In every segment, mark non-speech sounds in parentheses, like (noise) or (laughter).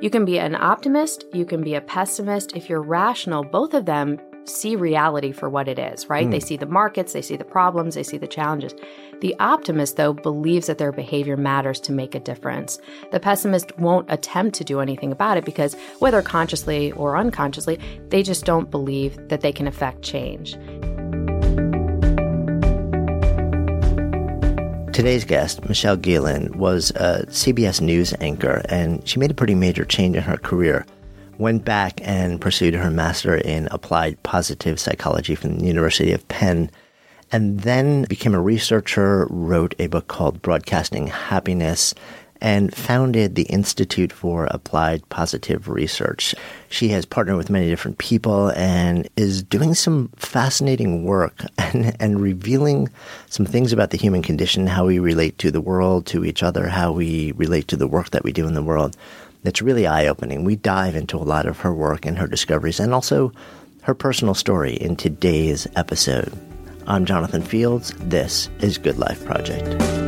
You can be an optimist, you can be a pessimist. If you're rational, both of them see reality for what it is, right? Mm. They see the markets, they see the problems, they see the challenges. The optimist, though, believes that their behavior matters to make a difference. The pessimist won't attempt to do anything about it because, whether consciously or unconsciously, they just don't believe that they can affect change. Today's guest, Michelle Gielan, was a CBS News anchor, and she made a pretty major change in her career. Went back and pursued her master in applied positive psychology from the University of Penn, and then became a researcher, wrote a book called Broadcasting Happiness, and founded the Institute for Applied Positive Research. She has partnered with many different people and is doing some fascinating work (laughs) and, and revealing some things about the human condition, how we relate to the world, to each other, how we relate to the work that we do in the world. That's really eye opening. We dive into a lot of her work and her discoveries and also her personal story in today's episode. I'm Jonathan Fields. This is Good Life Project.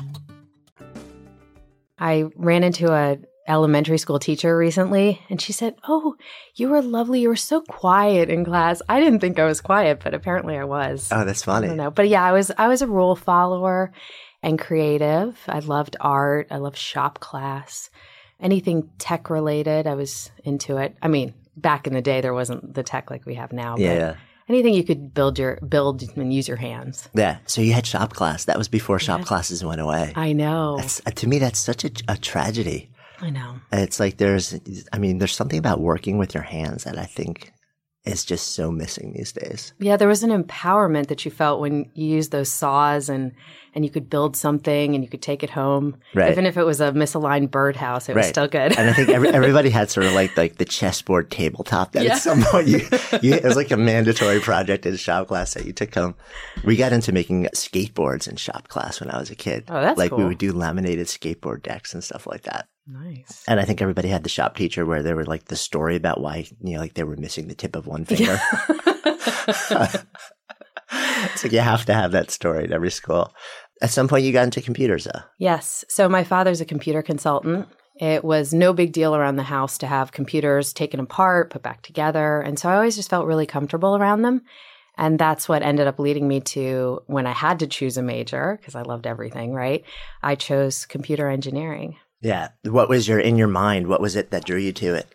I ran into a elementary school teacher recently and she said, "Oh, you were lovely. You were so quiet in class." I didn't think I was quiet, but apparently I was. Oh, that's I funny. don't know. But yeah, I was I was a rule follower and creative. I loved art. I loved shop class. Anything tech related, I was into it. I mean, back in the day there wasn't the tech like we have now. Yeah. Anything you could build your build and use your hands. Yeah. So you had shop class. That was before shop classes went away. I know. That's, uh, to me, that's such a, a tragedy. I know. It's like there's, I mean, there's something about working with your hands that I think is just so missing these days. Yeah, there was an empowerment that you felt when you used those saws and and you could build something and you could take it home. Right. Even if it was a misaligned birdhouse, it was still good. and I think every, (laughs) everybody had sort of like like the chessboard tabletop that Yeah. at some point you, (laughs) you it was like a mandatory project in shop class that you took home. We got into making skateboards in shop class when I was a kid. Oh, that's like we would do laminated skateboard decks and stuff like that. Nice. And I think everybody had the shop teacher where there were like the story about why you know like they were missing the tip of one finger. (laughs) it's like you have to have that story at every school. At some point, you got into computers, though. Yes. So my father's a computer consultant. It was no big deal around the house to have computers taken apart, put back together. And so I always just felt really comfortable around them. And that's what ended up leading me to when I had to choose a major, because I loved everything, right? I chose computer engineering. Yeah. What was your in your mind? What was it that drew you to it?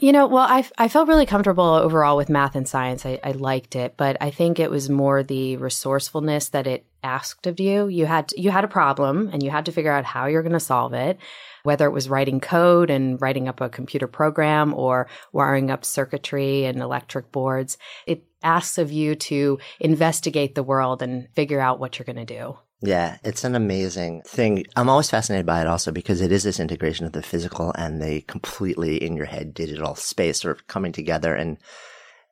You know, well, I, I felt really comfortable overall with math and science. I, I liked it, but I think it was more the resourcefulness that it asked of you. You had to, you had a problem and you had to figure out how you're going to solve it. Whether it was writing code and writing up a computer program or wiring up circuitry and electric boards, it asks of you to investigate the world and figure out what you're going to do. Yeah, it's an amazing thing. I'm always fascinated by it also because it is this integration of the physical and the completely in your head digital space sort of coming together. And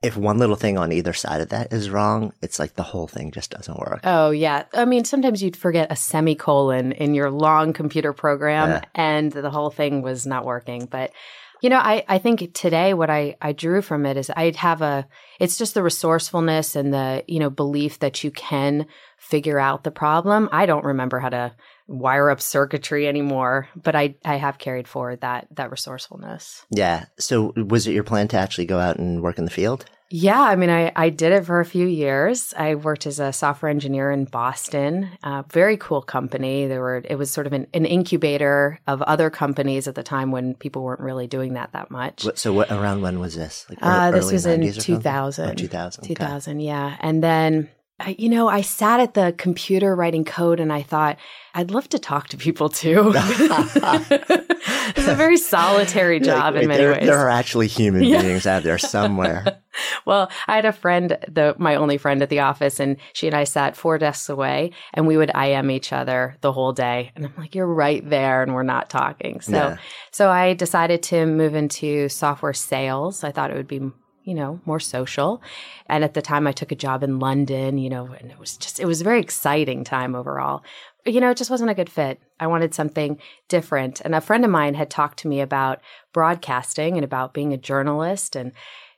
if one little thing on either side of that is wrong, it's like the whole thing just doesn't work. Oh, yeah. I mean, sometimes you'd forget a semicolon in your long computer program Yeah. and the whole thing was not working. But, you know, I, I think today what I, I drew from it is I'd have a, it's just the resourcefulness and the, you know, belief that you can figure out the problem. I don't remember how to wire up circuitry anymore, but I, I have carried forward that, that resourcefulness. Yeah. So was it your plan to actually go out and work in the field? Yeah, I mean, I, I did it for a few years. I worked as a software engineer in Boston. a very cool company. There were it was sort of an, an incubator of other companies at the time when people weren't really doing that that much. What, so what around when was this? Like Uh, this was in 90s or 2000. Oh, 2000. okay. 2000, yeah. And then, you know, I sat at the computer writing code and I thought, I'd love to talk to people too. (laughs) it's a very solitary like, job in many there, ways. There are actually human Yeah. beings out there somewhere. (laughs) Well, I had a friend, the my only friend at the office, and she and I sat four desks away, and we would IM each other the whole day. And I'm like, "You're right there," and we're not talking. So, Yeah. so I decided to move into software sales. I thought it would be, you know, more social. And at the time, I took a job in London. You know, and it was just it was a very exciting time overall. But, you know, it just wasn't a good fit. I wanted something different. And a friend of mine had talked to me about broadcasting and about being a journalist and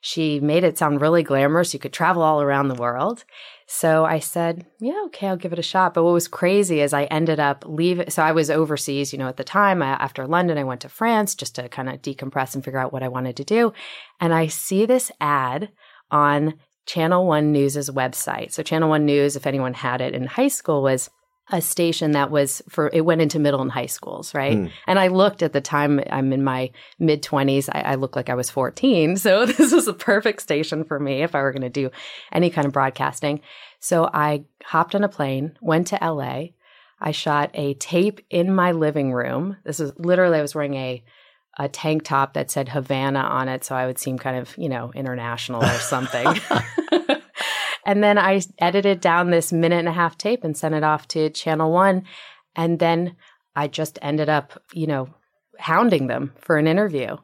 she made it sound really glamorous. You could travel all around the world. So I said, yeah, okay, I'll give it a shot. But what was crazy is I ended up leaving. So I was overseas, you know, at the time. I, after London, I went to France just to kind of decompress and figure out what I wanted to do. And I see this ad on Channel One News's website. So Channel One News, if anyone had it in high school, was a station that was for it went into middle and high schools, right? Hmm. And I looked at the time I'm in my mid 20s. I, I looked like I was 14, (laughs) so this was a perfect station for me if I were going to do any kind of broadcasting. So I hopped on a plane, went to LA. I shot a tape in my living room. This was literally I was wearing a a tank top that said Havana on it, so I would seem kind of you know international or something. (laughs) (laughs) And then I edited down this minute and a half tape and sent it off to Channel One. And then I just ended up, you know, hounding them for an interview.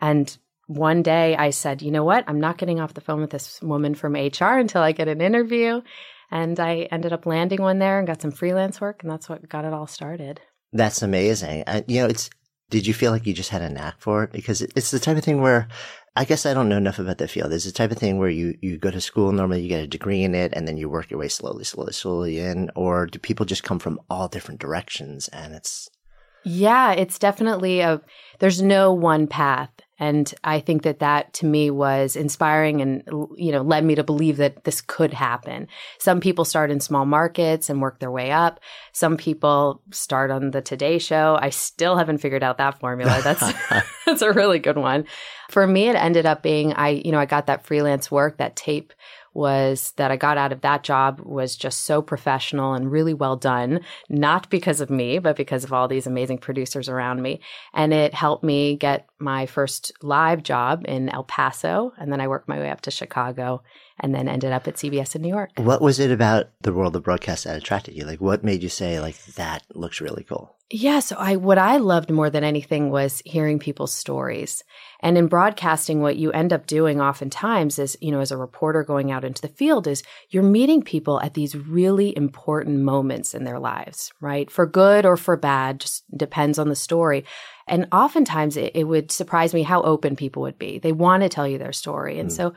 And one day I said, you know what? I'm not getting off the phone with this woman from HR until I get an interview. And I ended up landing one there and got some freelance work. And that's what got it all started. That's amazing. Uh, you know, it's, did you feel like you just had a knack for it? Because it's the type of thing where I guess I don't know enough about the field. It's the type of thing where you, you go to school, normally you get a degree in it, and then you work your way slowly, slowly, slowly in. Or do people just come from all different directions and it's, Yeah, it's definitely a, there's no one path. And I think that that to me was inspiring and, you know, led me to believe that this could happen. Some people start in small markets and work their way up. Some people start on the Today Show. I still haven't figured out that formula. That's, (laughs) (laughs) that's a really good one. For me, it ended up being, I, you know, I got that freelance work, that tape was that I got out of that job was just so professional and really well done, not because of me, but because of all these amazing producers around me. And it helped me get my first live job in El Paso. And then I worked my way up to Chicago and then ended up at CBS in New York. what was it about the world of broadcast that attracted you? Like, what made you say, like, that looks really cool? Yeah, so I what I loved more than anything was hearing people's stories. And in broadcasting what you end up doing oftentimes is, you know, as a reporter going out into the field is you're meeting people at these really important moments in their lives, right? For good or for bad, just depends on the story. And oftentimes it, it would surprise me how open people would be. They want to tell you their story. And hmm. so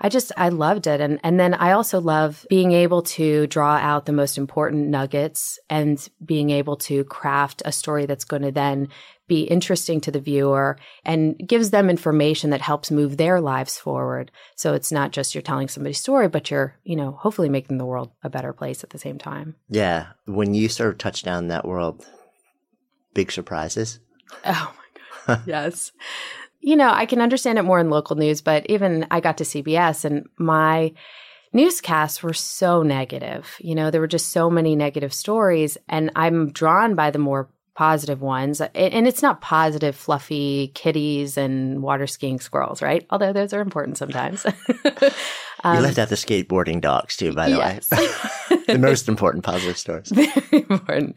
I just I loved it and and then I also love being able to draw out the most important nuggets and being able to craft a story that's going to then be interesting to the viewer and gives them information that helps move their lives forward. So it's not just you're telling somebody's story but you're, you know, hopefully making the world a better place at the same time. Yeah. When you sort of touch down that world, big surprises. Oh my god. (laughs) yes. You know, I can understand it more in local news, but even I got to CBS and my newscasts were so negative. You know, there were just so many negative stories, and I'm drawn by the more positive ones. And it's not positive, fluffy kitties and water skiing squirrels, right? Although those are important sometimes. (laughs) um, you left out the skateboarding dogs too, by the yes. way. (laughs) the most important positive stories. (laughs) Very important.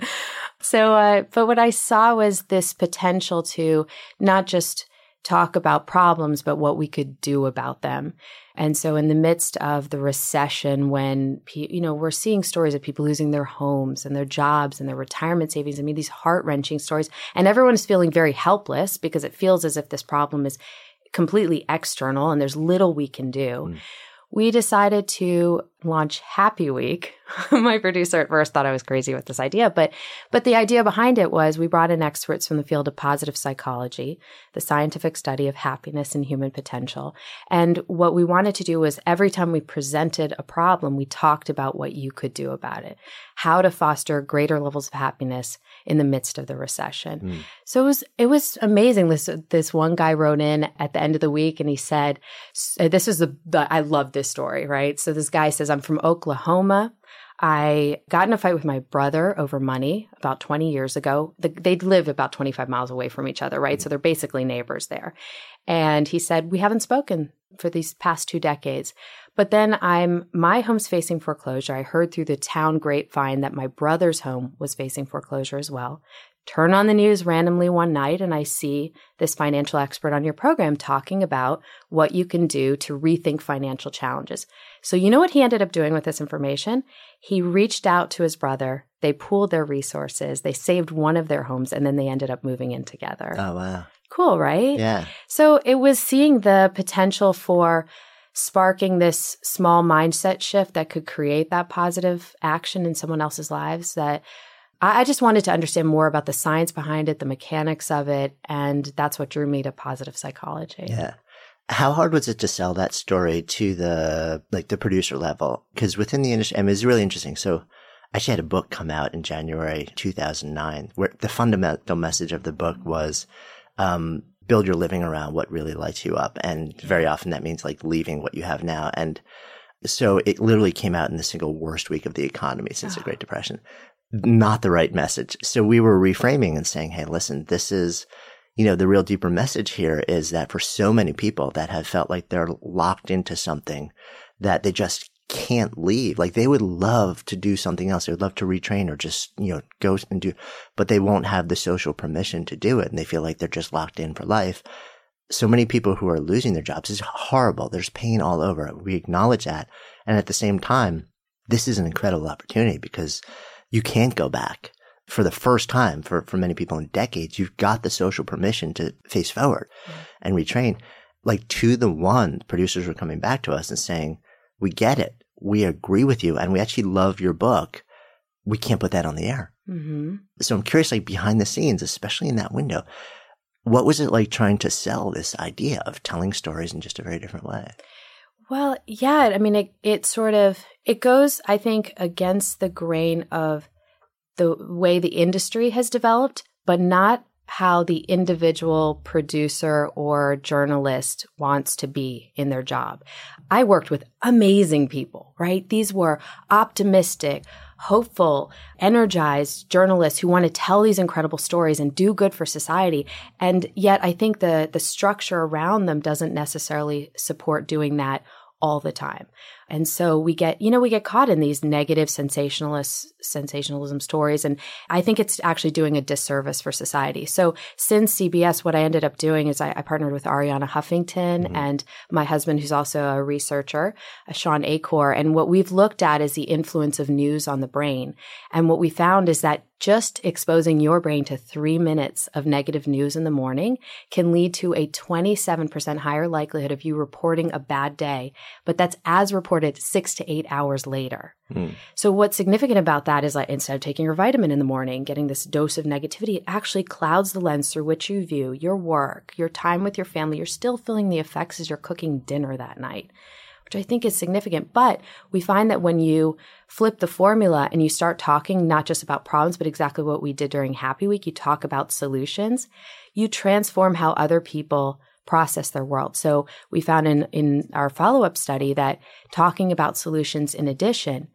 So, uh, but what I saw was this potential to not just talk about problems, but what we could do about them. And so, in the midst of the recession, when you know we're seeing stories of people losing their homes and their jobs and their retirement savings, I mean these heart wrenching stories, and everyone is feeling very helpless because it feels as if this problem is completely external and there's little we can do. Mm we decided to launch Happy Week. (laughs) My producer at first thought I was crazy with this idea, but but the idea behind it was we brought in experts from the field of positive psychology, the scientific study of happiness and human potential. And what we wanted to do was every time we presented a problem, we talked about what you could do about it, how to foster greater levels of happiness in the midst of the recession. Mm. So it was it was amazing. This this one guy wrote in at the end of the week and he said, "This is the, the I love this story, right?" So this guy says, "I'm from Oklahoma." I got in a fight with my brother over money about 20 years ago. The, they live about 25 miles away from each other, right? Mm. So they're basically neighbors there. And he said, We haven't spoken for these past two decades. But then I'm my home's facing foreclosure. I heard through the town grapevine that my brother's home was facing foreclosure as well. Turn on the news randomly one night and I see this financial expert on your program talking about what you can do to rethink financial challenges. So, you know what he ended up doing with this information? He reached out to his brother. They pooled their resources. They saved one of their homes and then they ended up moving in together. Oh, wow. Cool, right? Yeah. So, it was seeing the potential for sparking this small mindset shift that could create that positive action in someone else's lives that I, just wanted to understand more about the science behind it, the mechanics of it, and that's what drew me to positive psychology. Yeah. How hard was it to sell that story to the like the producer level? Because within the industry, I mean, it's really interesting. So, I actually had a book come out in January 2009, where the fundamental message of the book was um, build your living around what really lights you up. And very often that means like leaving what you have now. And so it literally came out in the single worst week of the economy since oh. the Great Depression. Not the right message. So we were reframing and saying, Hey, listen, this is, you know, the real deeper message here is that for so many people that have felt like they're locked into something that they just can't leave. Like they would love to do something else. They would love to retrain or just, you know, go and do, but they won't have the social permission to do it. And they feel like they're just locked in for life. So many people who are losing their jobs is horrible. There's pain all over. We acknowledge that. And at the same time, this is an incredible opportunity because you can't go back for the first time for, for many people in decades. You've got the social permission to face forward and retrain. Like to the one, producers were coming back to us and saying, we get it. We agree with you and we actually love your book. We can't put that on the air. Mm-hmm. So I'm curious, like behind the scenes, especially in that window, what was it like trying to sell this idea of telling stories in just a very different way? Well, yeah. I mean, it, it sort of, it goes, I think, against the grain of the way the industry has developed, but not how the individual producer or journalist wants to be in their job. I worked with amazing people, right? These were optimistic, hopeful, energized journalists who want to tell these incredible stories and do good for society. And yet I think the the structure around them doesn't necessarily support doing that all the time. And so we get, you know, we get caught in these negative sensationalist sensationalism stories. And I think it's actually doing a disservice for society. So since CBS, what I ended up doing is I, I partnered with Arianna Huffington mm-hmm. and my husband, who's also a researcher, Shawn Achor. And what we've looked at is the influence of news on the brain. And what we found is that just exposing your brain to three minutes of negative news in the morning can lead to a 27% higher likelihood of you reporting a bad day. But that's as reported six to eight hours later. Mm. So what's significant about that is like instead of taking your vitamin in the morning, getting this dose of negativity, it actually clouds the lens through which you view your work, your time with your family. You're still feeling the effects as you're cooking dinner that night which I think is significant. But we find that when you flip the formula and you start talking not just about problems, but exactly what we did during Happy Week, you talk about solutions, you transform how other people process their world. So we found in, in our follow up study that talking about solutions in addition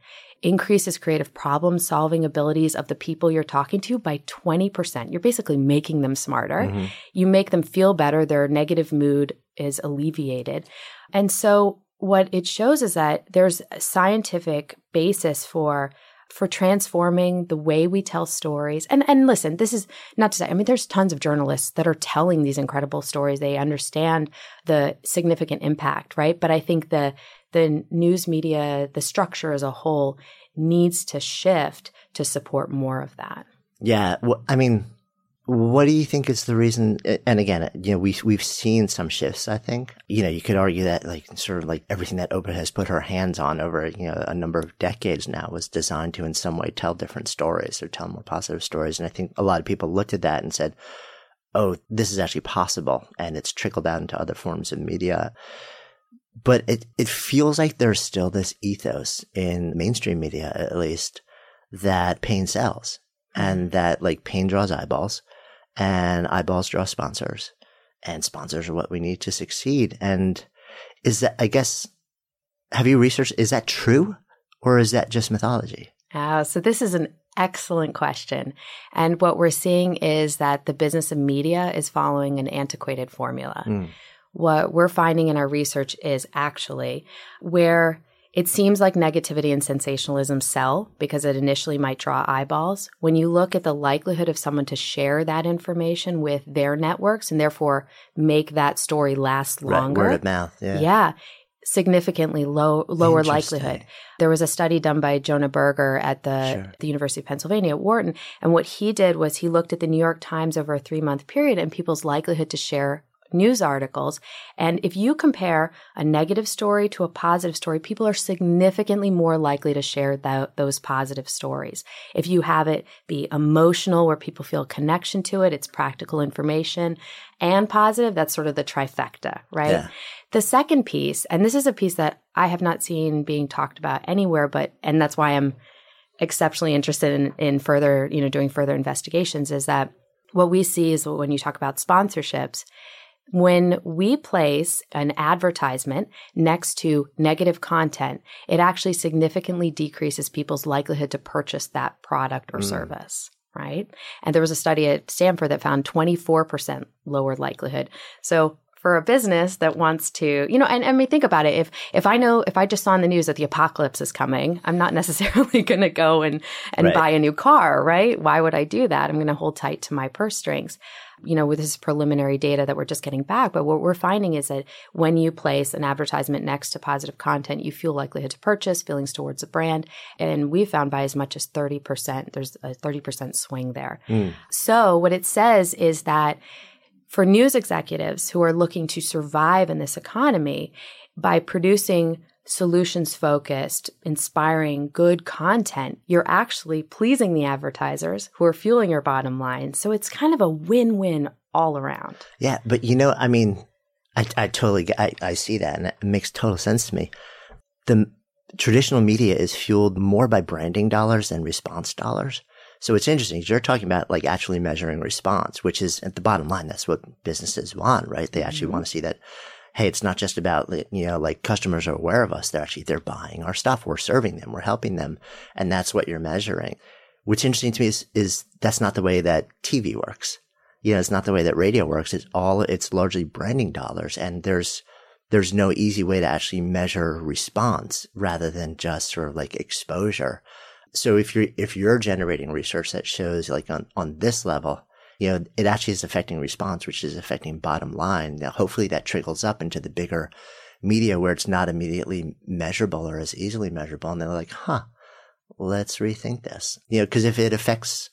increases creative problem solving abilities of the people you're talking to by 20%. You're basically making them smarter. Mm-hmm. You make them feel better. Their negative mood is alleviated. And so what it shows is that there's a scientific basis for for transforming the way we tell stories. And and listen, this is not to say I mean there's tons of journalists that are telling these incredible stories. They understand the significant impact, right? But I think the the news media, the structure as a whole needs to shift to support more of that. Yeah, well, I mean what do you think is the reason? And again, uh, you know, we we've seen some shifts. I think you know you could argue that like sort of like everything that Oprah has put her hands on over you know a number of decades now was designed to in some way tell different stories or tell more positive stories. And I think a lot of people looked at that and said, "Oh, this is actually possible," and it's trickled out into other forms of media. But it it feels like there's still this ethos in mainstream media, at least, that pain sells hmm. and that like pain draws eyeballs and eyeballs draw sponsors and sponsors are what we need to succeed. And is that, I guess, have you researched, is that true or is that just mythology? Uh, so this is an excellent question. And what we're seeing is that the business of media is following an antiquated formula. Mm. What we're finding in our research is actually where it seems like negativity and sensationalism sell because it initially might draw eyeballs. When you look at the likelihood of someone to share that information with their networks and therefore make that story last longer. Right, word of mouth. Yeah. Yeah. Significantly low, lower likelihood. There was a study done by Jonah Berger at the, sure. the University of Pennsylvania at Wharton. And what he did was he looked at the New York Times over a three month period and people's likelihood to share news articles. And if you compare a negative story to a positive story, people are significantly more likely to share that, those positive stories. If you have it be emotional, where people feel connection to it, it's practical information, and positive, that's sort of the trifecta, right? Yeah. The second piece, and this is a piece that I have not seen being talked about anywhere, but, and that's why I'm exceptionally interested in, in further, you know, doing further investigations is that what we see is when you talk about sponsorships, when we place an advertisement next to negative content, it actually significantly decreases people's likelihood to purchase that product or mm. service right? And there was a study at Stanford that found 24% lower likelihood. So for a business that wants to, you know, and I mean, think about it. If if I know if I just saw in the news that the apocalypse is coming, I'm not (laughs) necessarily going to go and and right. buy a new car, right? Why would I do that? I'm going to hold tight to my purse strings you know, with this preliminary data that we're just getting back. But what we're finding is that when you place an advertisement next to positive content, you feel likelihood to purchase, feelings towards the brand. And we found by as much as 30%, there's a 30% swing there. Mm. So what it says is that for news executives who are looking to survive in this economy, by producing solutions focused, inspiring, good content, you're actually pleasing the advertisers who are fueling your bottom line. So it's kind of a win win all around. Yeah. But you know, I mean, I, I totally, I, I see that and it makes total sense to me. The traditional media is fueled more by branding dollars than response dollars. So it's interesting. You're talking about like actually measuring response, which is at the bottom line. That's what businesses want, right? They actually mm-hmm. want to see that hey, it's not just about, you know, like customers are aware of us. They're actually, they're buying our stuff. We're serving them. We're helping them. And that's what you're measuring. What's interesting to me is, is that's not the way that TV works. You know, it's not the way that radio works. It's all, it's largely branding dollars. And there's, there's no easy way to actually measure response rather than just sort of like exposure. So if you're, if you're generating research that shows like on, on this level, you know, it actually is affecting response, which is affecting bottom line. Now, hopefully that trickles up into the bigger media where it's not immediately measurable or as easily measurable. And they're like, huh, let's rethink this. You know, cause if it affects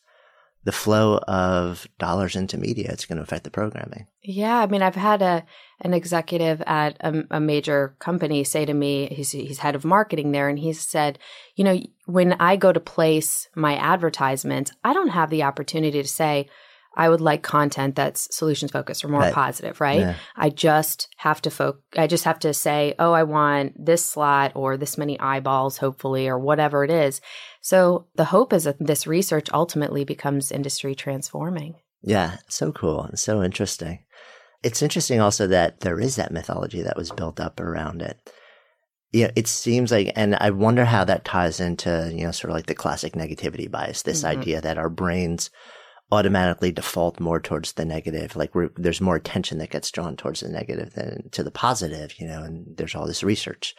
the flow of dollars into media, it's going to affect the programming. Yeah, I mean, I've had a an executive at a, a, major company say to me, he's he's head of marketing there, and he said, you know, when I go to place my advertisements, I don't have the opportunity to say, I would like content that's solutions focused or more right. positive, right? Yeah. I just have to fo- I just have to say, "Oh, I want this slot or this many eyeballs hopefully or whatever it is." So, the hope is that this research ultimately becomes industry transforming. Yeah, so cool and so interesting. It's interesting also that there is that mythology that was built up around it. Yeah, it seems like, and I wonder how that ties into, you know, sort of like the classic negativity bias, this mm-hmm. idea that our brains automatically default more towards the negative. Like there's more attention that gets drawn towards the negative than to the positive, you know, and there's all this research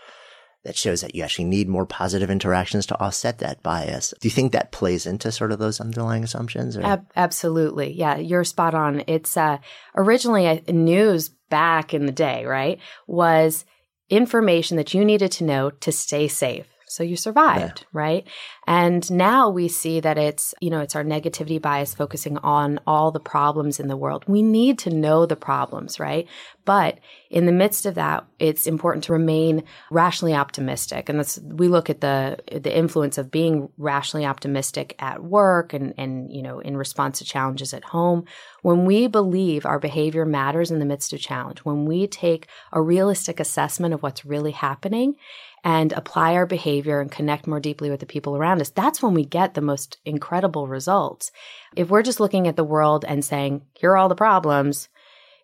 that shows that you actually need more positive interactions to offset that bias. Do you think that plays into sort of those underlying assumptions? Ab- absolutely. Yeah, you're spot on. It's uh, originally uh, news back in the day, right? Was information that you needed to know to stay safe. So you survived, yeah. right? And now we see that it's, you know, it's our negativity bias focusing on all the problems in the world. We need to know the problems, right? But in the midst of that, it's important to remain rationally optimistic. And that's, we look at the, the influence of being rationally optimistic at work and, and, you know, in response to challenges at home. When we believe our behavior matters in the midst of challenge, when we take a realistic assessment of what's really happening and apply our behavior and connect more deeply with the people around us, that's when we get the most incredible results. If we're just looking at the world and saying, here are all the problems,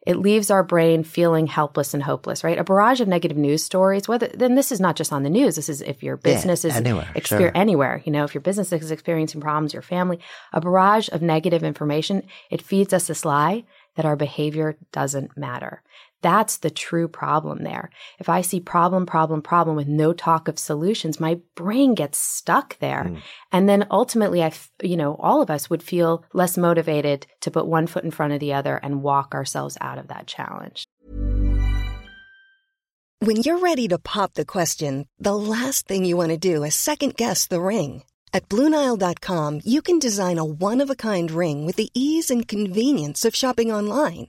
it leaves our brain feeling helpless and hopeless, right? A barrage of negative news stories, whether then this is not just on the news. This is if your business yeah, is anywhere, exper- sure. anywhere, you know, if your business is experiencing problems, your family, a barrage of negative information, it feeds us this lie that our behavior doesn't matter. That's the true problem there. If I see problem, problem, problem with no talk of solutions, my brain gets stuck there. Mm. And then ultimately, I, you know, all of us would feel less motivated to put one foot in front of the other and walk ourselves out of that challenge. When you're ready to pop the question, the last thing you want to do is second guess the ring. At Bluenile.com, you can design a one of a kind ring with the ease and convenience of shopping online.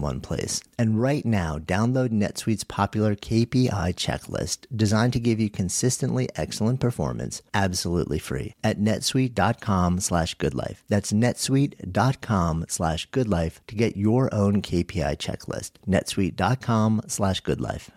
one place. And right now, download NetSuite's popular KPI checklist designed to give you consistently excellent performance absolutely free at netsuite.com slash goodlife. That's netsuite.com slash goodlife to get your own KPI checklist. netsuite.com slash goodlife.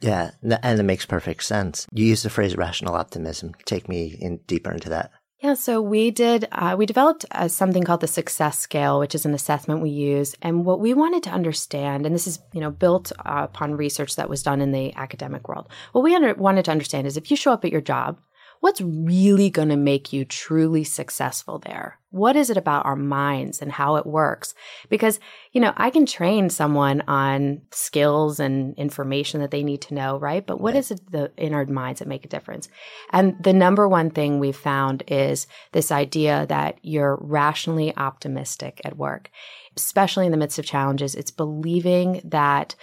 Yeah, and it makes perfect sense. You use the phrase rational optimism. Take me in deeper into that. Yeah, so we did, uh, we developed uh, something called the success scale, which is an assessment we use. And what we wanted to understand, and this is, you know, built uh, upon research that was done in the academic world. What we under- wanted to understand is if you show up at your job what's really going to make you truly successful there? What is it about our minds and how it works? Because, you know, I can train someone on skills and information that they need to know, right? But what right. is it the in our minds that make a difference? And the number one thing we've found is this idea that you're rationally optimistic at work, especially in the midst of challenges. It's believing that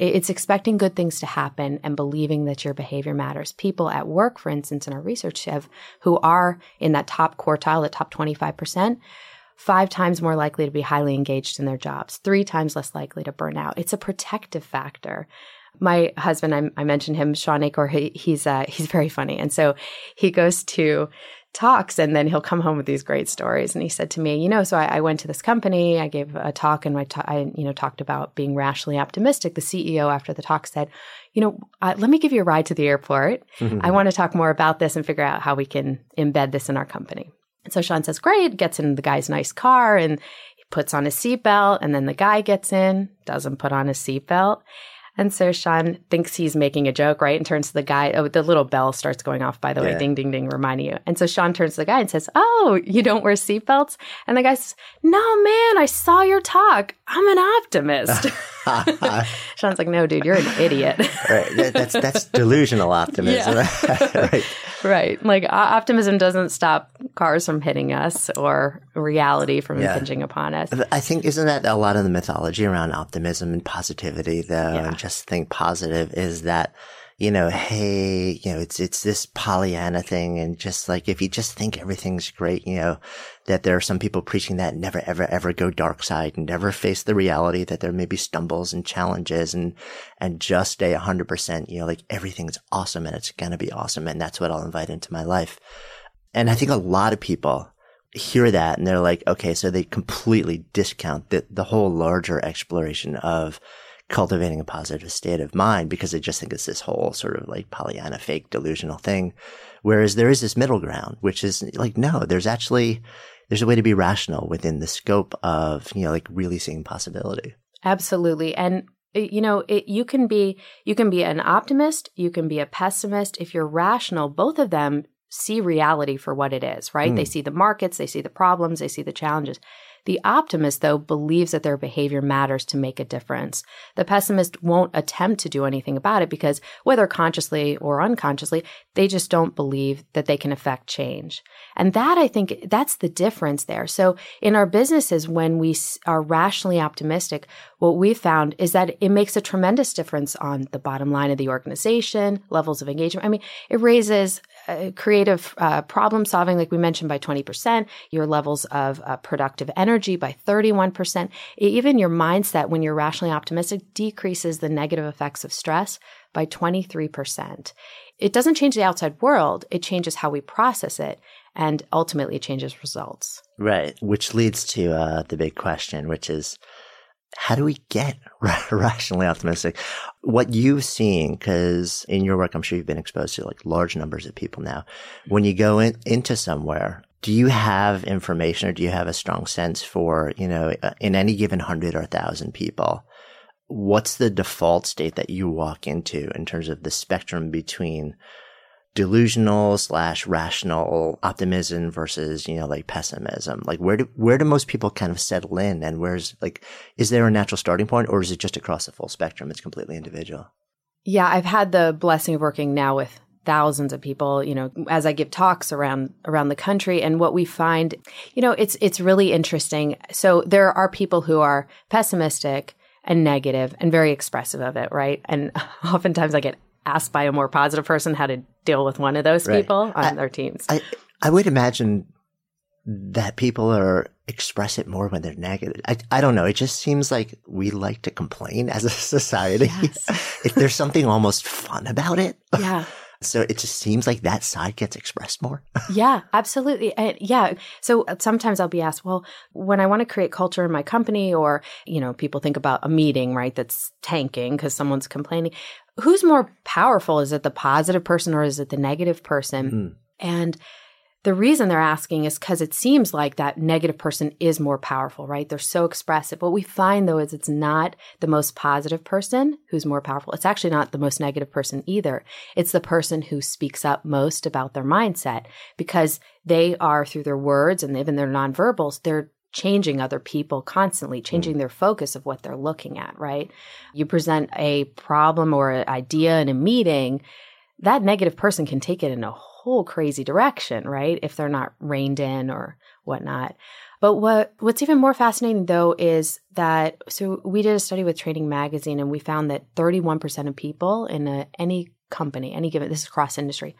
it's expecting good things to happen and believing that your behavior matters. People at work, for instance, in our research have who are in that top quartile, the top 25%, five times more likely to be highly engaged in their jobs, three times less likely to burn out. It's a protective factor my husband, I, I, mentioned him, Shawn Achor. He, he's uh, he's very funny, and so he goes to talks and then he'll come home with these great stories. And he said to me you know so i, I went to this company i gave a talk and I, ta- I you know talked about being rationally optimistic. The ceo after the talk said you know uh, let me give you a ride to the airport. Mm-hmm. i want to talk more about this and figure out how we can embed this in our company. And so shawn says great gets in the guy's nice car and he puts on his seatbelt and then the guy gets in doesn't put on his seatbelt and so Shawn thinks he's making a joke, right? And turns to the guy. Oh, the little bell starts going off, by the yeah. way, ding, ding, ding, reminding you. And so Shawn turns to the guy and says, Oh, you don't wear seatbelts? And the guy says, No, man, I saw your talk. I'm an optimist. (laughs) (laughs) Shawn's like, No, dude, you're an idiot. right. That's, that's (laughs) delusional optimism. (laughs) right. Right. Like optimism doesn't stop cars from hitting us or reality from yeah. impinging upon us. I think, isn't that a lot of the mythology around optimism and positivity, though? Yeah. And just think positive is that, you know, hey, you know, it's, it's this Pollyanna thing. And just like, if you just think everything's great, you know, that there are some people preaching that never, ever, ever go dark side and never face the reality that there may be stumbles and challenges and, and just stay hundred percent, you know, like everything's awesome and it's going to be awesome. And that's what I'll invite into my life. And I think a lot of people, hear that and they're like, okay, so they completely discount the, the whole larger exploration of cultivating a positive state of mind because they just think it's this whole sort of like Pollyanna fake delusional thing. Whereas there is this middle ground, which is like, no, there's actually, there's a way to be rational within the scope of, you know, like really seeing possibility. Absolutely. And you know, it, you can be you can be an optimist, you can be a pessimist. If you're rational, both of them see reality for what it is, right? Mm. They see the markets, they see the problems, they see the challenges. The optimist, though, believes that their behavior matters to make a difference. The pessimist won't attempt to do anything about it because, whether consciously or unconsciously, they just don't believe that they can affect change. And that, I think, that's the difference there. So, in our businesses, when we are rationally optimistic, what we found is that it makes a tremendous difference on the bottom line of the organization, levels of engagement. I mean, it raises uh, creative uh, problem solving, like we mentioned, by 20%, your levels of uh, productive energy by 31%. Even your mindset, when you're rationally optimistic, decreases the negative effects of stress by 23%. It doesn't change the outside world, it changes how we process it. And ultimately, changes results. Right. Which leads to uh, the big question, which is how do we get (laughs) rationally optimistic? What you've seen, because in your work, I'm sure you've been exposed to like large numbers of people now. When you go in, into somewhere, do you have information or do you have a strong sense for, you know, uh, in any given hundred or thousand people, what's the default state that you walk into in terms of the spectrum between delusional slash rational optimism versus you know like pessimism. Like where do where do most people kind of settle in and where's like is there a natural starting point or is it just across the full spectrum? It's completely individual. Yeah i've had the blessing of working now with thousands of people you know as i give talks around around the country. And what we find you know it's it's really interesting. So there are people who are pessimistic and negative and very expressive of it right? And (laughs) oftentimes i get asked by a more positive person how to deal with one of those right. people on I, their teams. I, I would imagine that people are express it more when they're negative. I, I don't know. It just seems like we like to complain as a (laughs) society. Yes. (laughs) if there's something almost fun about it. Yeah. (laughs) So it just seems like that side gets expressed more. Yeah, absolutely. And yeah. So sometimes I'll be asked, well, when I want to create culture in my company, or, you know, people think about a meeting, right, that's tanking because someone's complaining. Who's more powerful? Is it the positive person or is it the negative person? Mm. And the reason they're asking is because it seems like that negative person is more powerful, right? They're so expressive. What we find though is it's not the most positive person who's more powerful. It's actually not the most negative person either. It's the person who speaks up most about their mindset because they are through their words and even their nonverbals, they're changing other people constantly, mm. changing their focus of what they're looking at, right? You present a problem or an idea in a meeting, that negative person can take it in a whole crazy direction, right? If they're not reined in or whatnot. But what what's even more fascinating though is that so we did a study with Training Magazine and we found that 31% of people in a, any company, any given this is cross industry,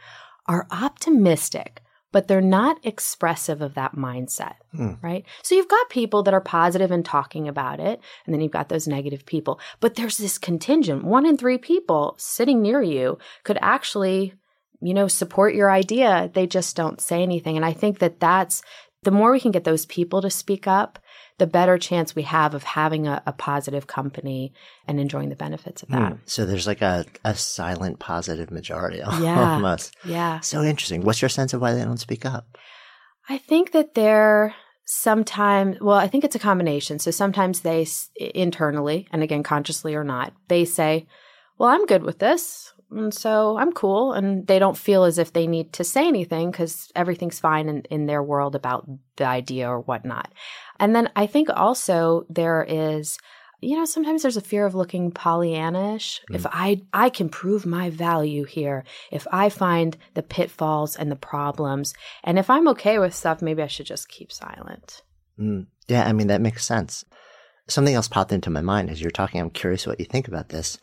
are optimistic, but they're not expressive of that mindset, hmm. right? So you've got people that are positive and talking about it, and then you've got those negative people. But there's this contingent, one in three people sitting near you could actually you know, support your idea. They just don't say anything. And I think that that's the more we can get those people to speak up, the better chance we have of having a, a positive company and enjoying the benefits of that. Mm. So there's like a, a silent positive majority (laughs) Yeah. almost. Yeah. So interesting. What's your sense of why they don't speak up? I think that they're sometimes, well, I think it's a combination. So sometimes they s- internally, and again, consciously or not, they say, well, I'm good with this. And so I'm cool. And they don't feel as if they need to say anything because everything's fine in, in their world about the idea or whatnot. And then I think also there is, you know, sometimes there's a fear of looking Pollyannish. If I I can prove my value here, if I find the pitfalls and the problems, and if I'm okay with stuff, maybe I should just keep silent. Mm. Yeah, I mean, that makes sense. Something else popped into my mind as you're talking. I'm curious what you think about this.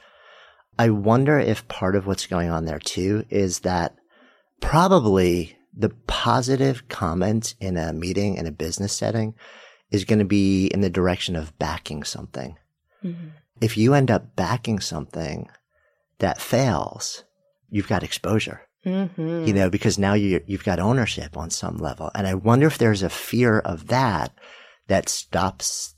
I wonder if part of what's going on there too is that probably the positive comment in a meeting in a business setting is going to be in the direction of backing something. If you end up backing something that fails, you've got exposure. Mm-hmm. you know, because now you you've got ownership on some level. And I wonder if there's a fear of that that stops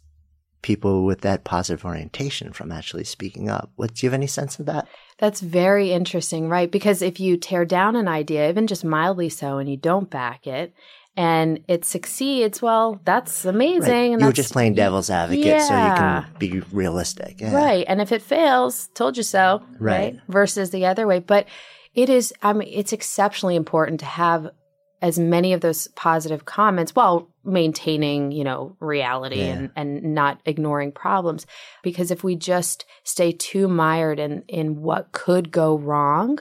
people with that positive orientation from actually speaking up. What do you have any sense of that? That's very interesting, right? Because if you tear down an idea, even just mildly so, and you don't back it, and it succeeds, well, that's amazing. Right. And You were just playing devil's advocate so you can be realistic. Yeah. Right. And if it fails, told you so. Right. Versus the other way. But it is, I mean, it's exceptionally important to have as many of those positive comments while maintaining, you know, reality Yeah. and, and not ignoring problems. Because if we just stay too mired in, in what could go wrong,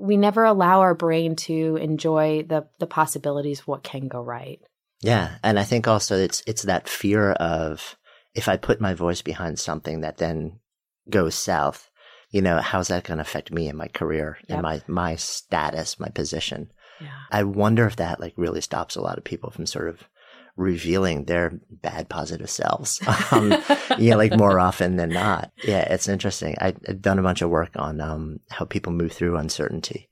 we never allow our brain to enjoy the, the possibilities of what can go right. Yeah, and I think also it's it's that fear of if I put my voice behind something that then goes south, you know, how's that going to affect me in my career, Yep. my my status, my position? Yeah. I wonder if that like really stops a lot of people from sort of revealing their bad positive selves. (laughs) Um, yeah, like more often than not. Yeah, it's interesting. I, I've done a bunch of work on um, how people move through uncertainty.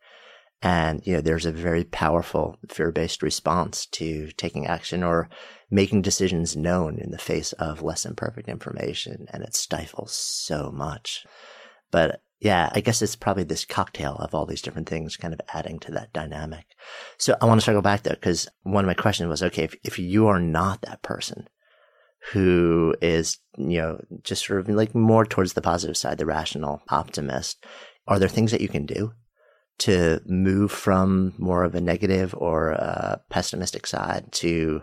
And, you know, there's a very powerful fear based response to taking action or making decisions known in the face of less than perfect information. And it stifles so much. But yeah, I guess it's probably this cocktail of all these different things kind of adding to that dynamic. So I want to circle back though, because one of my questions was, okay, if, if you are not that person who is, you know, just sort of like more towards the positive side, the rational optimist, are there things that you can do to move from more of a negative or a pessimistic side to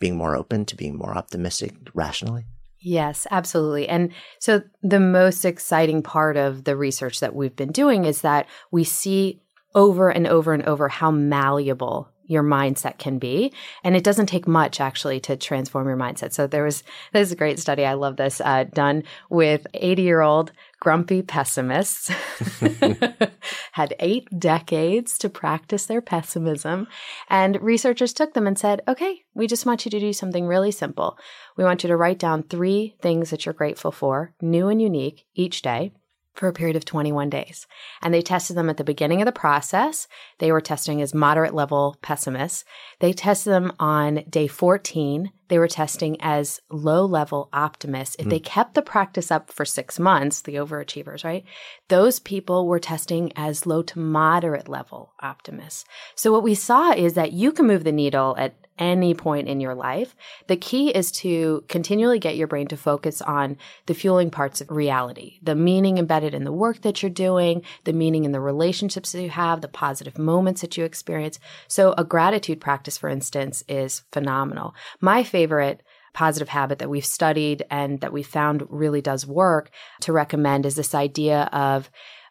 being more open, to being more optimistic rationally? Yes, absolutely. And so the most exciting part of the research that we've been doing is that we see over and over and over how malleable your mindset can be. And it doesn't take much actually to transform your mindset. So there was, this great study. I love this, uh, done with 80 year old grumpy pessimists, (laughs) had eight decades to practice their pessimism. And researchers took them and said, okay, we just want you to do something really simple. We want you to write down three things that you're grateful for, new and unique, each day for a period of 21 days. And they tested them at the beginning of the process. They were testing as moderate level pessimists. They tested them on day 14. They were testing as low level optimists. If mm. they kept the practice up for six months, the overachievers, right? Those people were testing as low to moderate level optimists. So what we saw is that you can move the needle at any point in your life. The key is to continually get your brain to focus on the fueling parts of reality, the meaning embedded in the work that you're doing, the meaning in the relationships that you have, the positive moments that you experience. So a gratitude practice, for instance, is phenomenal. My favorite positive habit that we've studied and that we found really does work to recommend is this idea of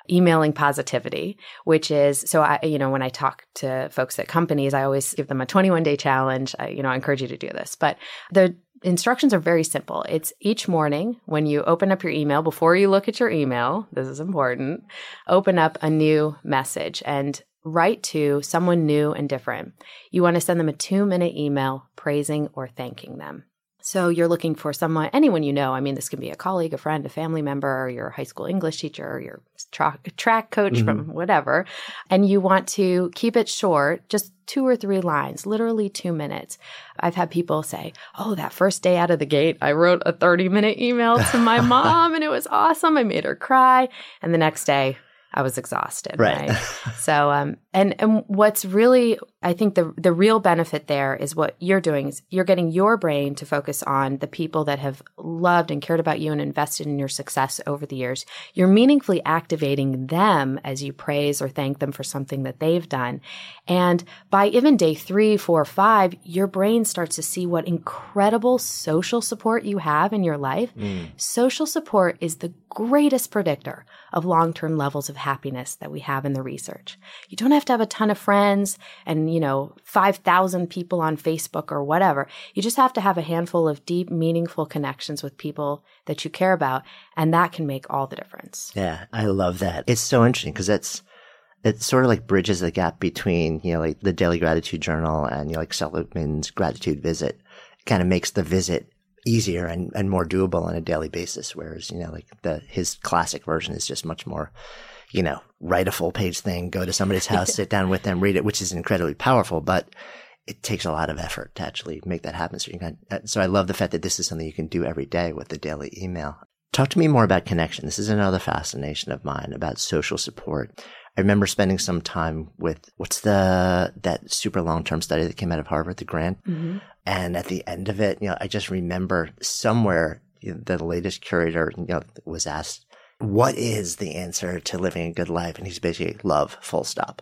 emailing positivity, which is so I, you know, when I talk to folks at companies, I always give them a 21 day challenge. I, you know, I encourage you to do this, but the instructions are very simple. It's each morning when you open up your email, before you look at your email, this is important, open up a new message and write to someone new and different. You want to send them a two minute email praising or thanking them. So you're looking for someone, anyone you know. I mean, this can be a colleague, a friend, a family member, your high school English teacher, your tra- track coach mm-hmm. from whatever. And you want to keep it short, just two or three lines, literally two minutes. I've had people say, Oh, that first day out of the gate, I wrote a 30 minute email to my (laughs) mom and it was awesome. I made her cry. And the next day, I was exhausted. Right. right? (laughs) so, um, and and what's really, I think the the real benefit there is what you're doing is you're getting your brain to focus on the people that have loved and cared about you and invested in your success over the years. You're meaningfully activating them as you praise or thank them for something that they've done, and by even day three, four, five, your brain starts to see what incredible social support you have in your life. Mm. Social support is the greatest predictor of long term levels of happiness that we have in the research. You don't have to have a ton of friends and, you know, 5,000 people on Facebook or whatever. You just have to have a handful of deep, meaningful connections with people that you care about. And that can make all the difference. Yeah, I love that. It's so interesting because it's, it sort of like bridges the gap between, you know, like the daily gratitude journal and, you know, like Seligman's gratitude visit. It kind of makes the visit easier and, and more doable on a daily basis. Whereas, you know, like the, his classic version is just much more, you know, write a full page thing, go to somebody's (laughs) house, sit down with them, read it, which is incredibly powerful, but it takes a lot of effort to actually make that happen. So you can, uh, so I love the fact that this is something you can do every day with the daily email. Talk to me more about connection. This is another fascination of mine about social support. I remember spending some time with what's the that super long term study that came out of Harvard, the grant, mm-hmm. And at the end of it, you know, I just remember somewhere you know, the latest curator you know was asked, "What is the answer to living a good life?" And he's basically love, full stop.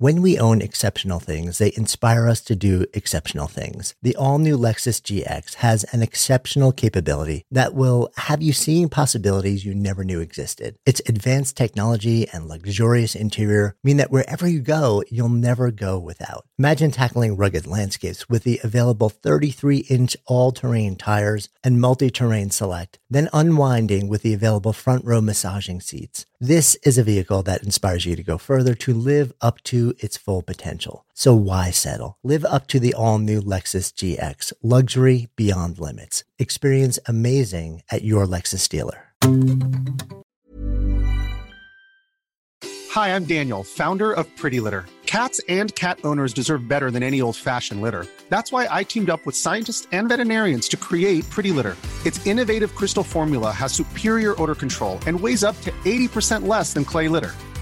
When we own exceptional things, they inspire us to do exceptional things. The all new Lexus GX has an exceptional capability that will have you seeing possibilities you never knew existed. Its advanced technology and luxurious interior mean that wherever you go, you'll never go without. Imagine tackling rugged landscapes with the available 33 inch all terrain tires and multi terrain select, then unwinding with the available front row massaging seats. This is a vehicle that inspires you to go further to live up to its full potential. So why settle? Live up to the all new Lexus GX, luxury beyond limits. Experience amazing at your Lexus dealer. Hi, I'm Daniel, founder of Pretty Litter. Cats and cat owners deserve better than any old fashioned litter. That's why I teamed up with scientists and veterinarians to create Pretty Litter. Its innovative crystal formula has superior odor control and weighs up to 80% less than clay litter.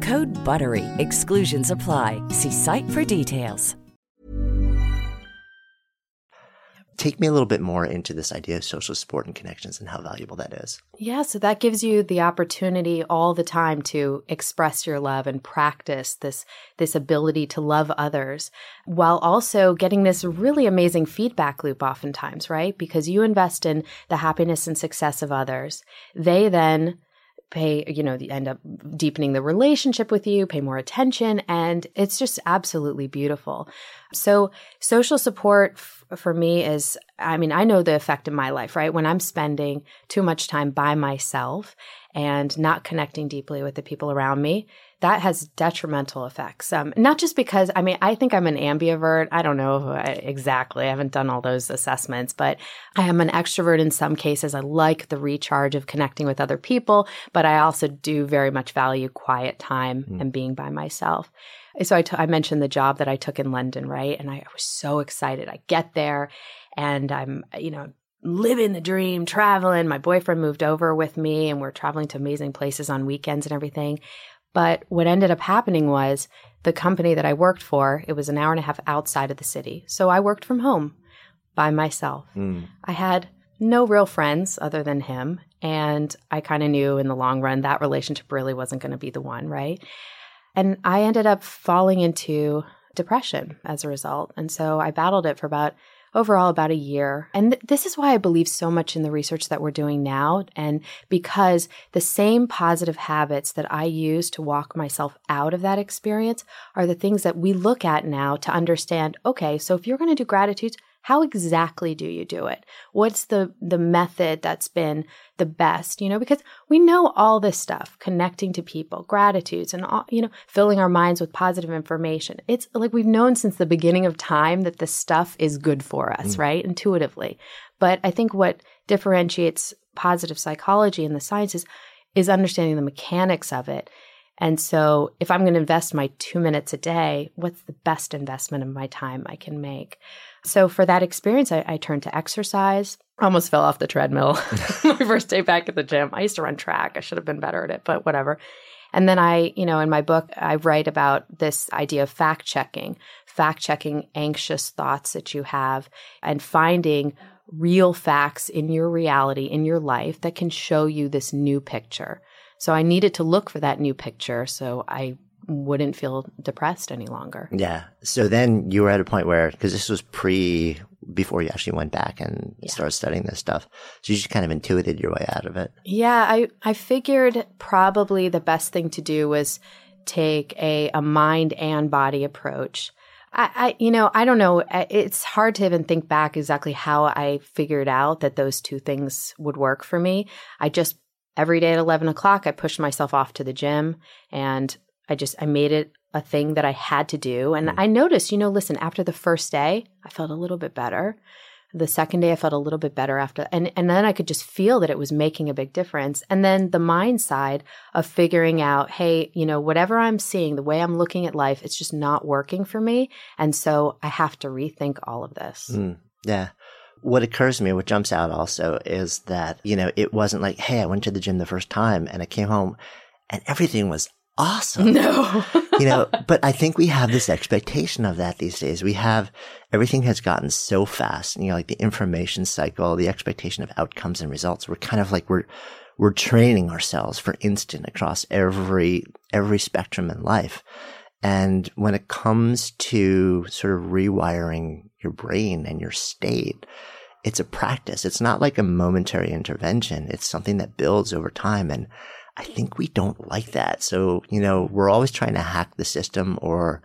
Code BUTTERY. Exclusions apply. See site for details. Take me a little bit more into this idea of social support and connections and how valuable that is. Yeah, so that gives you the opportunity all the time to express your love and practice this this ability to love others while also getting this really amazing feedback loop oftentimes, right? Because you invest in the happiness and success of others. They then pay, you know, end up deepening the relationship with you, pay more attention, and it's just absolutely beautiful. So, social support f- for me is, I mean, I know the effect in my life, right? When I'm spending too much time by myself and not connecting deeply with the people around me, that has detrimental effects. Um, not just because, I mean, I think I'm an ambivert. I don't know I, exactly. I haven't done all those assessments, but I am an extrovert in some cases. I like the recharge of connecting with other people, but I also do very much value quiet time mm. and being by myself. So I, t- I mentioned the job that I took in London, right? And I was so excited. I get there and I'm, you know, living the dream, traveling. My boyfriend moved over with me and we're traveling to amazing places on weekends and everything. But what ended up happening was the company that I worked for, it was an hour and a half outside of the city. So I worked from home by myself. Mm. I had no real friends other than him. And I kind of knew in the long run that relationship really wasn't going to be the one, right? And I ended up falling into depression as a result. And so I battled it for about overall about a year. And th- this is why I believe so much in the research that we're doing now. And because the same positive habits that I use to walk myself out of that experience are the things that we look at now to understand okay, so if you're going to do gratitudes, how exactly do you do it? What's the the method that's been the best you know? Because we know all this stuff connecting to people gratitudes and all, you know filling our minds with positive information. It's like we've known since the beginning of time that this stuff is good for us mm. right? Intuitively. But i think what differentiates positive psychology and the sciences is understanding the mechanics of it and so, if I'm going to invest my two minutes a day, what's the best investment of my time I can make? So for that experience, I, I turned to exercise. Almost fell off the treadmill (laughs) my first day back at the gym. I used to run track. I should have been better at it, but whatever. And then I, you know, in my book, I write about this idea of fact checking, fact checking anxious thoughts that you have and finding real facts in your reality, in your life that can show you this new picture. So I needed to look for that new picture. So I wouldn't feel depressed any longer. Yeah. So then you were at a point where, because this was pre, before you actually went back and yeah. started studying this stuff. So you just kind of intuited your way out of it. Yeah. I, I figured probably the best thing to do was take a, a mind and body approach. I, I, you know, I don't know. It's hard to even think back exactly how I figured out that those two things would work for me. I just every day at 11 o'clock, I pushed myself off to the gym and I just I made it a thing that I had to do. And mm. I noticed, you know, listen, after the first day, I felt a little bit better. The second day I felt a little bit better after and and then I could just feel that it was making a big difference. And then the mind side of figuring out, hey, you know, whatever I'm seeing, the way I'm looking at life, it's just not working for me. And so I have to rethink all of this. Mm. Yeah what occurs to me, what jumps out also is that, you know, it wasn't like, hey, I went to the gym the first time and I came home and everything was awesome. No. (laughs) you know, (laughs) but I think we have this expectation of that these days. We have everything has gotten so fast, you know, like the information cycle, the expectation of outcomes and results. We're kind of like we're we're training ourselves for instant across every, every spectrum in life. And when it comes to sort of rewiring your brain and your state, it's a practice. It's not like a momentary intervention. It's something that builds over time. And I think we don't like that. So, you know, we're always trying to hack the system or,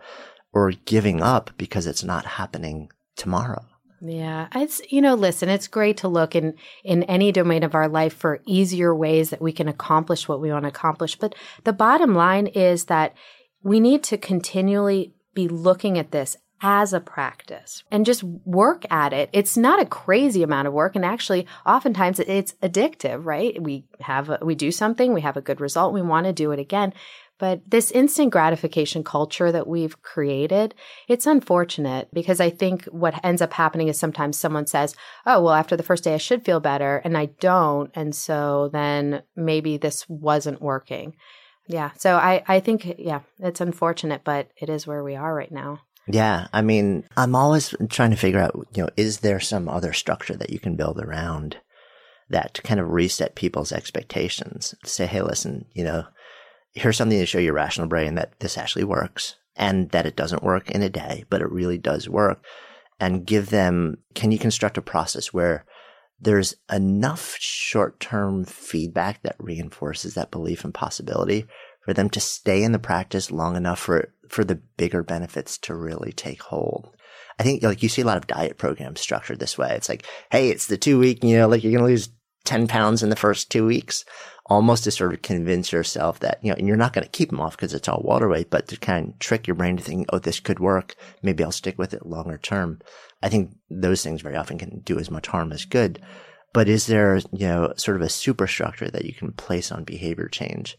or giving up because it's not happening tomorrow. Yeah, it's you know, listen, it's great to look in in any domain of our life for easier ways that we can accomplish what we want to accomplish, but the bottom line is that we need to continually be looking at this as a practice and just work at it. It's not a crazy amount of work. And actually, oftentimes it's addictive, right? We have, a, we do something, we have a good result, we want to do it again. But this instant gratification culture that we've created, it's unfortunate because I think what ends up happening is sometimes someone says, Oh, well, after the first day, I should feel better. And I don't. And so then maybe this wasn't working. Yeah. So I, I think, yeah, it's unfortunate, but it is where we are right now. Yeah. I mean, I'm always trying to figure out, you know, is there some other structure that you can build around that to kind of reset people's expectations? Say, hey, listen, you know, here's something to show your rational brain that this actually works and that it doesn't work in a day, but it really does work. And give them, can you construct a process where there's enough short term feedback that reinforces that belief and possibility for them to stay in the practice long enough for, for the bigger benefits to really take hold. I think like you see a lot of diet programs structured this way. It's like, Hey, it's the two week, you know, like you're going to lose 10 pounds in the first two weeks, almost to sort of convince yourself that, you know, and you're not going to keep them off because it's all water weight, but to kind of trick your brain to think, oh, this could work. Maybe I'll stick with it longer term. I think those things very often can do as much harm as good. But is there, you know, sort of a superstructure that you can place on behavior change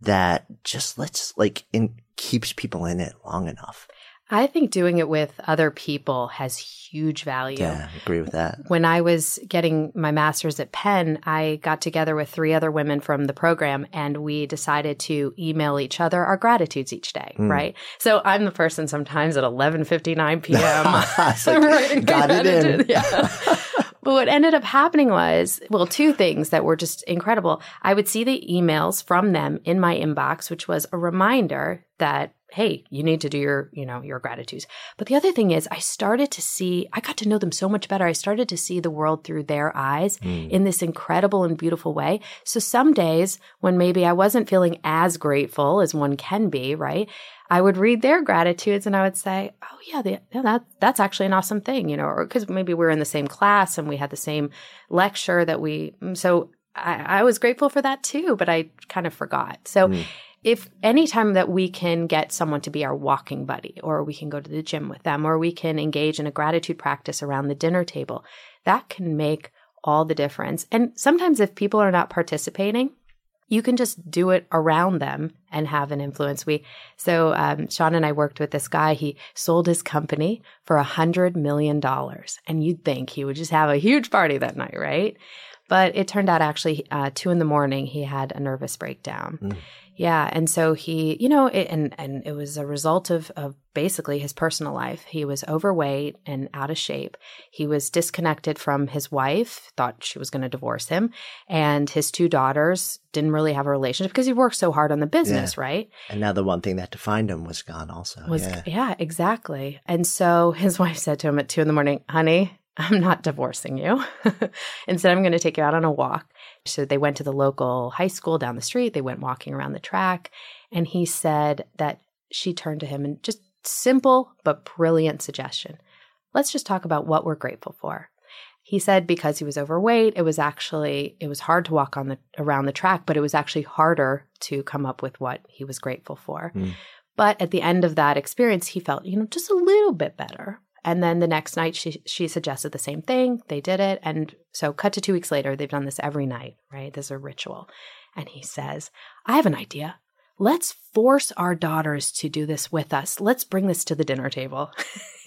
that just lets like in keeps people in it long enough? I think doing it with other people has huge value. Yeah, I agree with that. When I was getting my master's at Penn, I got together with three other women from the program and we decided to email each other our gratitudes each day, mm. right? So I'm the person sometimes at 11:59 p.m. (laughs) like, (laughs) got it in. (laughs) Yeah. But what ended up happening was, well, two things that were just incredible. I would see the emails from them in my inbox, which was a reminder that hey, you need to do your, you know, your gratitudes. But the other thing is I started to see, I got to know them so much better. I started to see the world through their eyes mm. in this incredible and beautiful way. So some days when maybe I wasn't feeling as grateful as one can be, right? I would read their gratitudes and I would say, "Oh yeah, the, that that's actually an awesome thing," you know, or because maybe we were in the same class and we had the same lecture that we. So I, I was grateful for that too, but I kind of forgot. So mm if any time that we can get someone to be our walking buddy, or we can go to the gym with them, or we can engage in a gratitude practice around the dinner table, that can make all the difference. And sometimes if people are not participating, you can just do it around them and have an influence. We so um, Shawn and I worked with this guy. He sold his company for a hundred million dollars, and you'd think he would just have a huge party that night, right? But it turned out actually uh, two in the morning he had a nervous breakdown. Mm. Yeah, and so he, you know, it, and and it was a result of of basically his personal life. He was overweight and out of shape. He was disconnected from his wife, thought she was going to divorce him, and his two daughters didn't really have a relationship because he worked so hard on the business, yeah. right? And now the one thing that defined him was gone also. Was yeah. yeah, exactly. And so his (laughs) wife said to him at two in the morning, "Honey, I'm not divorcing you. (laughs) Instead, I'm going to take you out on a walk. So they went to the local high school down the street. They went walking around the track. And he said that she turned to him and just simple but brilliant suggestion. Let's just talk about what we're grateful for. He said because he was overweight, it was actually it was hard to walk on the around the track, but it was actually harder to come up with what he was grateful for. Mm. But at the end of that experience, he felt, you know, just a little bit better. And then the next night, she she suggested the same thing. They did it, and so cut to two weeks later, they've done this every night. Right, there's a ritual, and he says, "I have an idea. Let's force our daughters to do this with us. Let's bring this to the dinner table."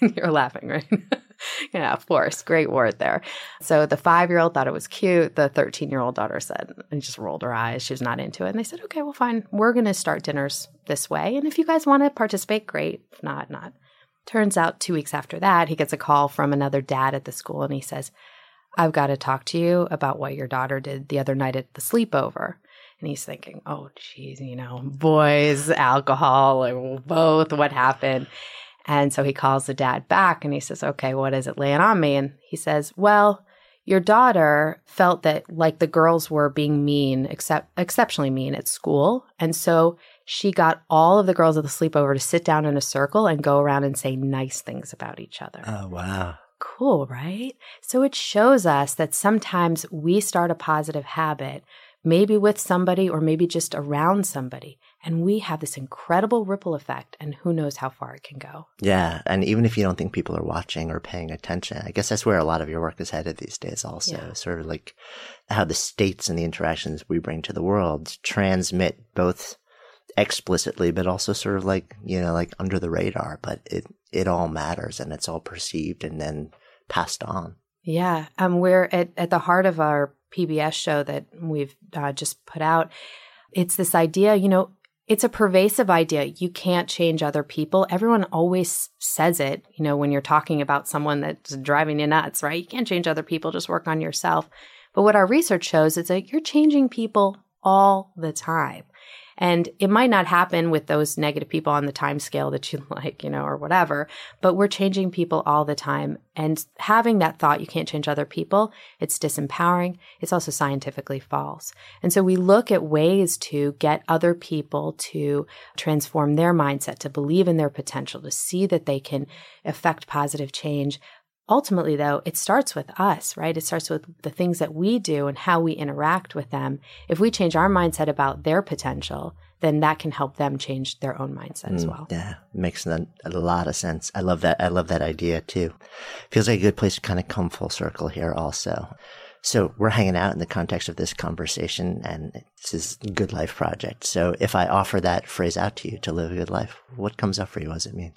(laughs) You're laughing, right? (laughs) yeah, force. Great word there. So the five year old thought it was cute. The 13 year old daughter said, and just rolled her eyes. She was not into it. And they said, okay, well, fine. We're going to start dinners this way. And if you guys want to participate, great. If not, not. Turns out two weeks after that, he gets a call from another dad at the school and he says, I've got to talk to you about what your daughter did the other night at the sleepover. And he's thinking, oh, geez, you know, boys, alcohol, both, what happened? And so he calls the dad back and he says, okay, what is it laying on me? And he says, well, your daughter felt that like the girls were being mean, except exceptionally mean at school. And so she got all of the girls at the sleepover to sit down in a circle and go around and say nice things about each other. Oh, wow. Cool, right? So it shows us that sometimes we start a positive habit, maybe with somebody or maybe just around somebody, and we have this incredible ripple effect, and who knows how far it can go. Yeah. And even if you don't think people are watching or paying attention, I guess that's where a lot of your work is headed these days, also. Yeah. Sort of like how the states and the interactions we bring to the world transmit both explicitly, but also sort of like, you know, like under the radar, but it, it all matters and it's all perceived and then passed on. Yeah, um, we're at, at the heart of our PBS show that we've uh, just put out. It's this idea, you know, it's a pervasive idea. You can't change other people. Everyone always says it, you know, when you're talking about someone that's driving you nuts, right? You can't change other people, just work on yourself. But what our research shows is that you're changing people all the time. And it might not happen with those negative people on the time scale that you (laughs) like, you know, or whatever, but we're changing people all the time. And having that thought you can't change other people, it's disempowering. It's also scientifically false. And so we look at ways to get other people to transform their mindset, to believe in their potential, to see that they can affect positive change ultimately though it starts with us right it starts with the things that we do and how we interact with them if we change our mindset about their potential then that can help them change their own mindset as Mm, well Yeah, makes a, a lot of sense. I love that. I love that idea too. Feels like a good place to kind of come full circle here also. So we're hanging out in the context of this conversation and this is Good Life Project. So if I offer that phrase out to you to live a good life, what comes up for you? What does it mean?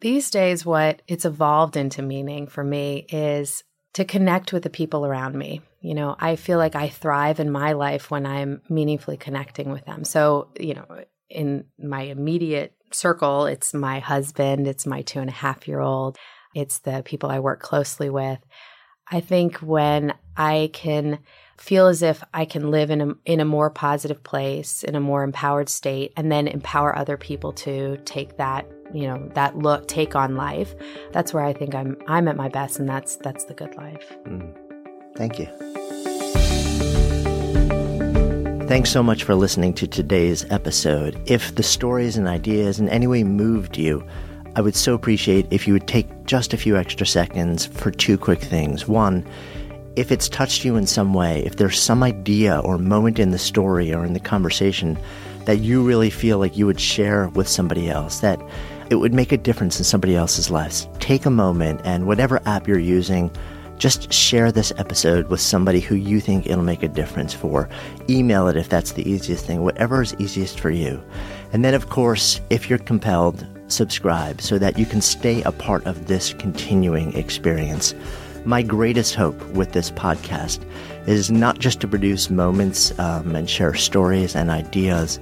These days what it's evolved into meaning for me is to connect with the people around me. You know i feel like i thrive in my life when i'm meaningfully connecting with them. So you know in my immediate circle it's my husband it's my two and a half year old it's the people i work closely with. I think when i can feel as if i can live in a in a more positive place in a more empowered state and then empower other people to take that you know that look take on life that's where i think i'm i'm at my best and that's that's the good life Mm. Thank you. Thanks so much for listening to today's episode. If the stories and ideas in any way moved you, I would so appreciate if you would take just a few extra seconds for two quick things. One, if it's touched you in some way, if there's some idea or moment in the story or in the conversation that you really feel like you would share with somebody else, that it would make a difference in somebody else's lives, take a moment and whatever app you're using, just share this episode with somebody who you think it'll make a difference for. Email it if that's the easiest thing, whatever is easiest for you. And then, of course, if you're compelled, subscribe so that you can stay a part of this continuing experience. My greatest hope with this podcast is not just to produce moments um, and share stories and ideas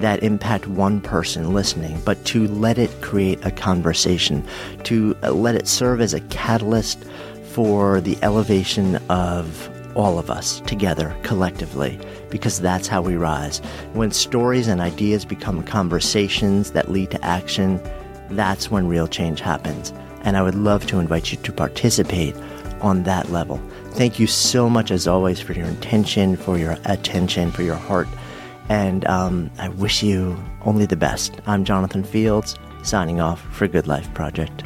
that impact one person listening, but to let it create a conversation, to uh, let it serve as a catalyst for the elevation of all of us together collectively, because that's how we rise. When stories and ideas become conversations that lead to action, that's when real change happens. And I would love to invite you to participate on that level. Thank you so much, as always, for your intention, for your attention, for your heart. And um, I wish you only the best. I'm Jonathan Fields, signing off for Good Life Project.